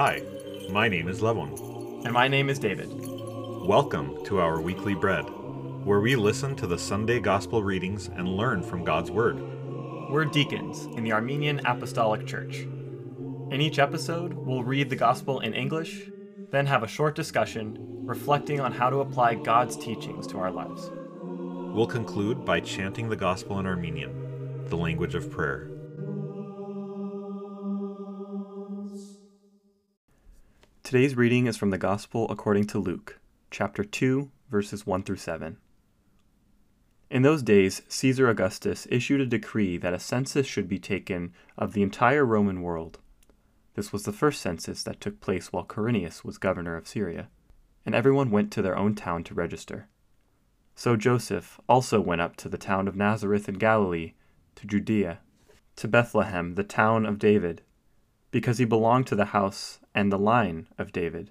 Hi, my name is Levon. And my name is David. Welcome to our weekly bread, where we listen to the Sunday gospel readings and learn from God's Word. We're deacons in the Armenian Apostolic Church. In each episode, we'll read the gospel in English, then have a short discussion reflecting on how to apply God's teachings to our lives. We'll conclude by chanting the gospel in Armenian, the language of prayer. Today's reading is from the Gospel according to Luke, chapter 2, verses 1 through 7. In those days, Caesar Augustus issued a decree that a census should be taken of the entire Roman world. This was the first census that took place while Quirinius was governor of Syria, and everyone went to their own town to register. So Joseph also went up to the town of Nazareth in Galilee, to Judea, to Bethlehem, the town of David, because he belonged to the house and the line of David.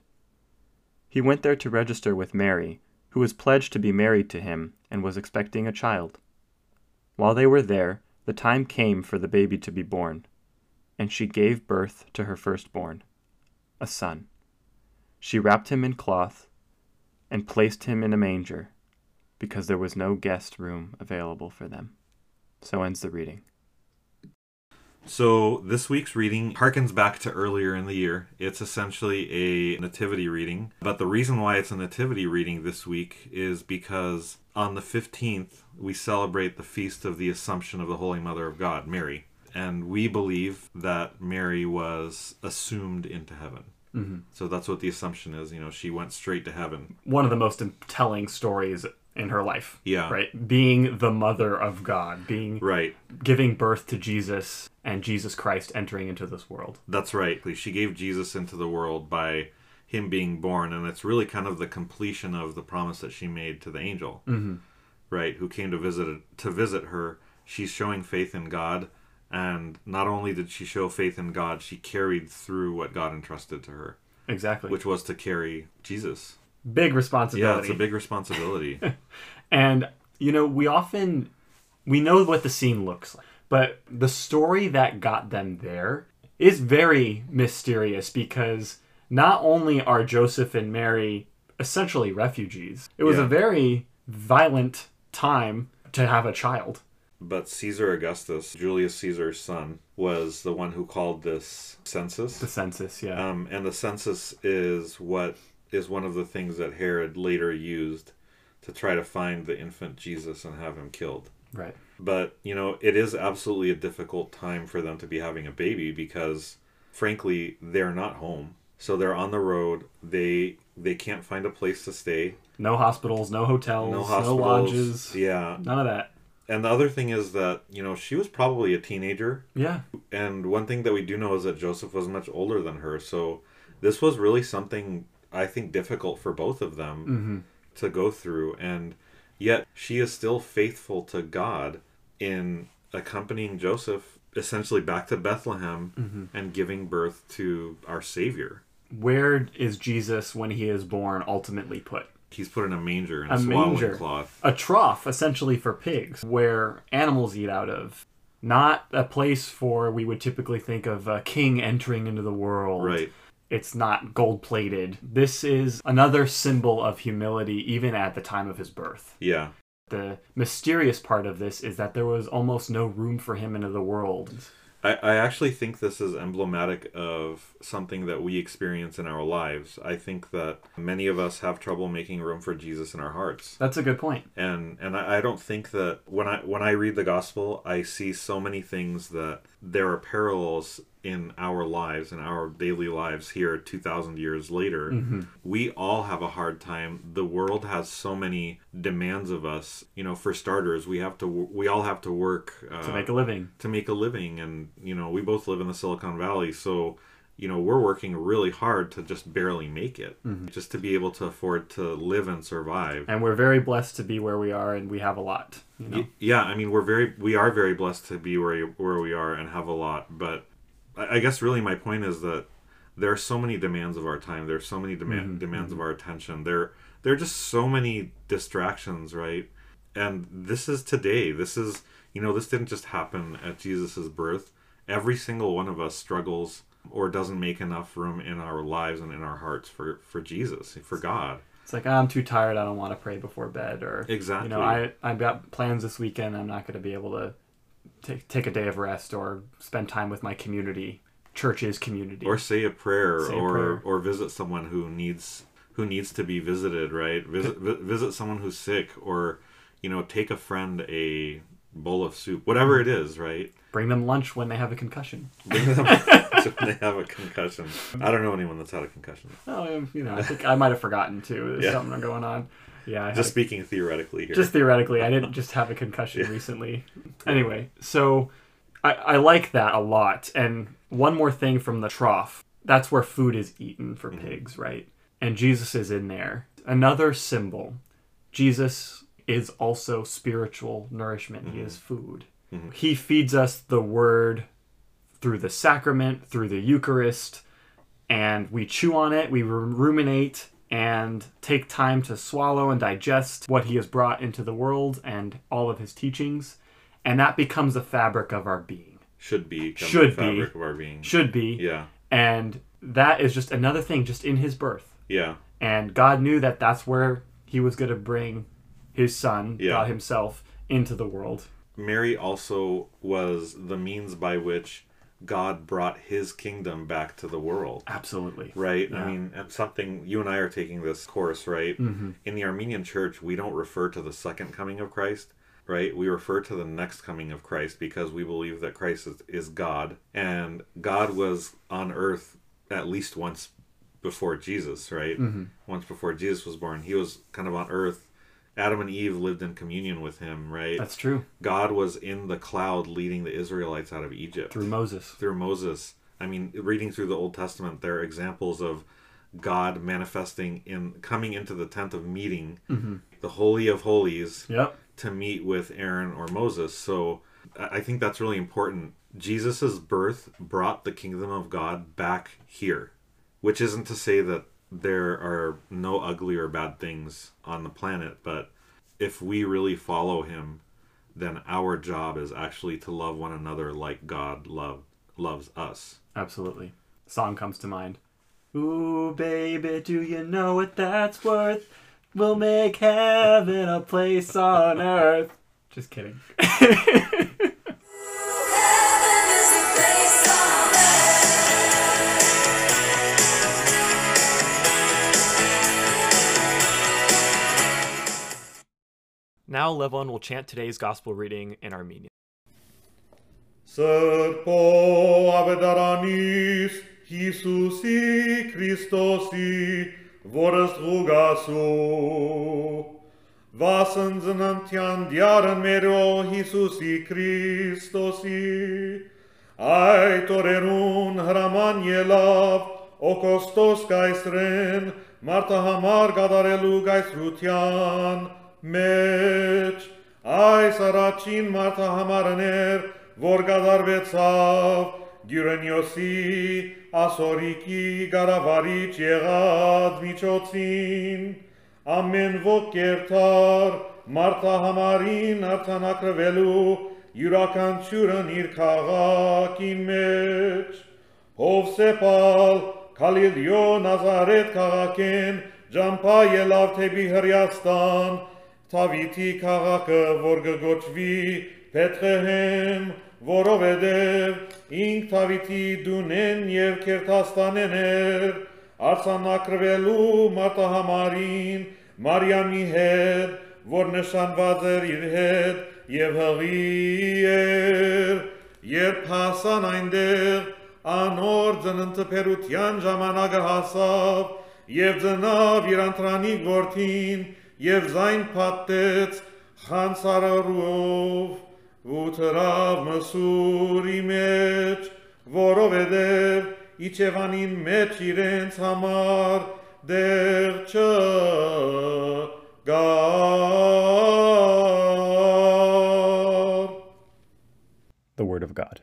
He went there to register with Mary, who was pledged to be married to him and was expecting a child. While they were there, the time came for the baby to be born, and she gave birth to her firstborn, a son. She wrapped him in cloth and placed him in a manger, because there was no guest room available for them. So ends the reading. So, this week's reading harkens back to earlier in the year. It's essentially a nativity reading. But the reason why it's a nativity reading this week is because on the 15th, we celebrate the feast of the Assumption of the Holy Mother of God, Mary. And we believe that Mary was assumed into heaven. Mm-hmm. So that's what the assumption is. You know, she went straight to heaven. One of the most telling stories in her life. Yeah. Right? Being the mother of God, being Right. giving birth to Jesus and Jesus Christ entering into this world. That's right. She gave Jesus into the world by him being born, and it's really kind of the completion of the promise that she made to the angel, Mm-hmm. right? Who came to visit to visit her. She's showing faith in God, and not only did she show faith in God, she carried through what God entrusted to her, Exactly. which was to carry Jesus. Big responsibility. Yeah, it's a big responsibility. And you know, we often we know what the scene looks like, but the story that got them there is very mysterious because not only are Joseph and Mary essentially refugees, it was Yeah. a very violent time to have a child. but Caesar Augustus, Julius Caesar's son, was the one who called this census. The census, yeah. Um, and the census is what is one of the things that Herod later used to try to find the infant Jesus and have him killed. right. But, you know, it is absolutely a difficult time for them to be having a baby because frankly, they're not home. So they're on the road. They they can't find a place to stay. No hospitals, no hotels, No no, lodges, Yeah. none of that. And the other thing is that, you know, she was probably a teenager Yeah. And one thing that we do know is that Joseph was much older than her. So this was really something I think difficult for both of them Mm-hmm. to go through. And yet she is still faithful to God in accompanying Joseph essentially back to Bethlehem Mm-hmm. and giving birth to our Savior. Where is Jesus when he is born ultimately put? He's put in a manger in a, A swaddling manger. cloth. a trough essentially for pigs where animals eat out of not a place for we would typically think of a king entering into the world Right. It's not gold plated this is another symbol of humility even at the time of his birth Yeah. the mysterious part of this is that there was almost no room for him into the world I, I actually think this is emblematic of something that we experience in our lives. I think that many of us have trouble making room for Jesus in our hearts. that's a good point. And and I, I don't think that when I when I read the gospel I see so many things that there are parallels in our lives in our daily lives here 2000 years later we all have a hard time. The world has so many demands of us. You know for starters we have to we all have to work uh, to make a living. to make a living. And you know we both live in the silicon valley. So you know we're working really hard to just barely make it just to be able to afford to live and survive. And we're very blessed to be where we are and we have a lot you know? Yeah i mean we're very we are very blessed to be where where we are and have a lot. But i, I guess really my point is that there are so many demands of our time There are so many demand, mm-hmm, demands of mm-hmm. our attention there there are just so many distractions right and this is today this is you know this didn't just happen at jesus' birth every single one of us struggles or doesn't make enough room in our lives and in our hearts for for Jesus, for God. It's like I'm too tired. I don't want to pray before bed, or Exactly. You know, I I've got plans this weekend. I'm not going to be able to take take a day of rest or spend time with my community, church's community. or say a prayer Say a or prayer. or visit someone who needs who needs to be visited right visit vi- visit someone who's sick or you know take a friend a bowl of soup whatever it is right Bring them lunch when they have a concussion. bring them when they have a concussion i don't know anyone that's had a concussion Oh, you know, I think I might have forgotten too. There's Yeah. something going on. Yeah, I just speaking theoretically here just theoretically, I didn't just have a concussion recently. Anyway, so I, I like that a lot. And one more thing from the trough that's where food is eaten for mm-hmm. pigs, right? And Jesus is in there. Another symbol Jesus is also spiritual nourishment, He is mm-hmm. food. Mm-hmm. He feeds us the word through the sacrament, through the Eucharist, and we chew on it, we ruminate, and take time to swallow and digest what he has brought into the world and all of his teachings, and that becomes the fabric of our being. should be Should the fabric be. of our being Should be. yeah And that is just another thing, just in his birth. yeah And God knew that that's where he was going to bring his son, Yeah. God himself, into the world. Mary also was the means by which God brought his kingdom back to the world. Absolutely. Right? Yeah. I mean, it's something you and I are taking this course, right? Mm-hmm. In the Armenian church, we don't refer to the second coming of Christ, right? We refer to the next coming of Christ because we believe that Christ is, is God and God was on earth at least once before Jesus, right? Mm-hmm. Once before Jesus was born. He was kind of on earth. Adam and Eve lived in communion with him, right? That's true. God was in the cloud leading the Israelites out of Egypt Through Moses. through Moses. I mean, reading through the Old Testament, there are examples of God manifesting in coming into the tent of meeting, mm-hmm. the holy of holies, Yep. to meet with Aaron or Moses. So I I think that's really important. Jesus' birth brought the kingdom of God back here, which isn't to say that there are no ugly or bad things on the planet, but if we really follow him, then our job is actually to love one another like God love, loves us. Absolutely. Song comes to mind. Ooh, baby, do you know what that's worth? We'll make heaven a place on earth. Just kidding. Now Levon will chant today's gospel reading in Armenian. Սրբո ավետարանիս Հիսուսի Քրիստոսի որս ղուգասու Վասն ծննդյան դյարն մերո Հիսուսի Քրիստոսի Այդ օրերուն հրաման ելավ Օկոստոս կայսրեն Մարտահամար գադարելու գայսրության Մեջ Այս առաջին մարտահամարներ որ գադարվեցավ Գյուրենյոսի ասորիկի գարավարիչ եղած միջոցին ամեն ոք կերտար մարտահամարին արտանակրվելու յուրաքանչյուրն իր քաղաքի մեջ Հովսեփալ Քալիլյո Նազարեթ քաղաքեն ջամփա ելավ թեպի Հրյաստան Թավիթի քաղաքը որ գոչվի Փեթղեհեմ որովհետև ինք Թավիթի դունեն եւ Քերթաստանեն էր արցանակրվելու մարտահամարին Մարիամի հետ որ նշանված էր իր հետ եւ հղի էր երբ հասան այնտեղ անոր ծննդփերության ժամանակը հասավ եւ ծնավ իր անտրանիկ որդին եւ զայն փաթեց խանցարարով ու թրավ մսուրի մեջ որովհետև իջևանին մեջ իրենց համար դեղ չգար The Word of God.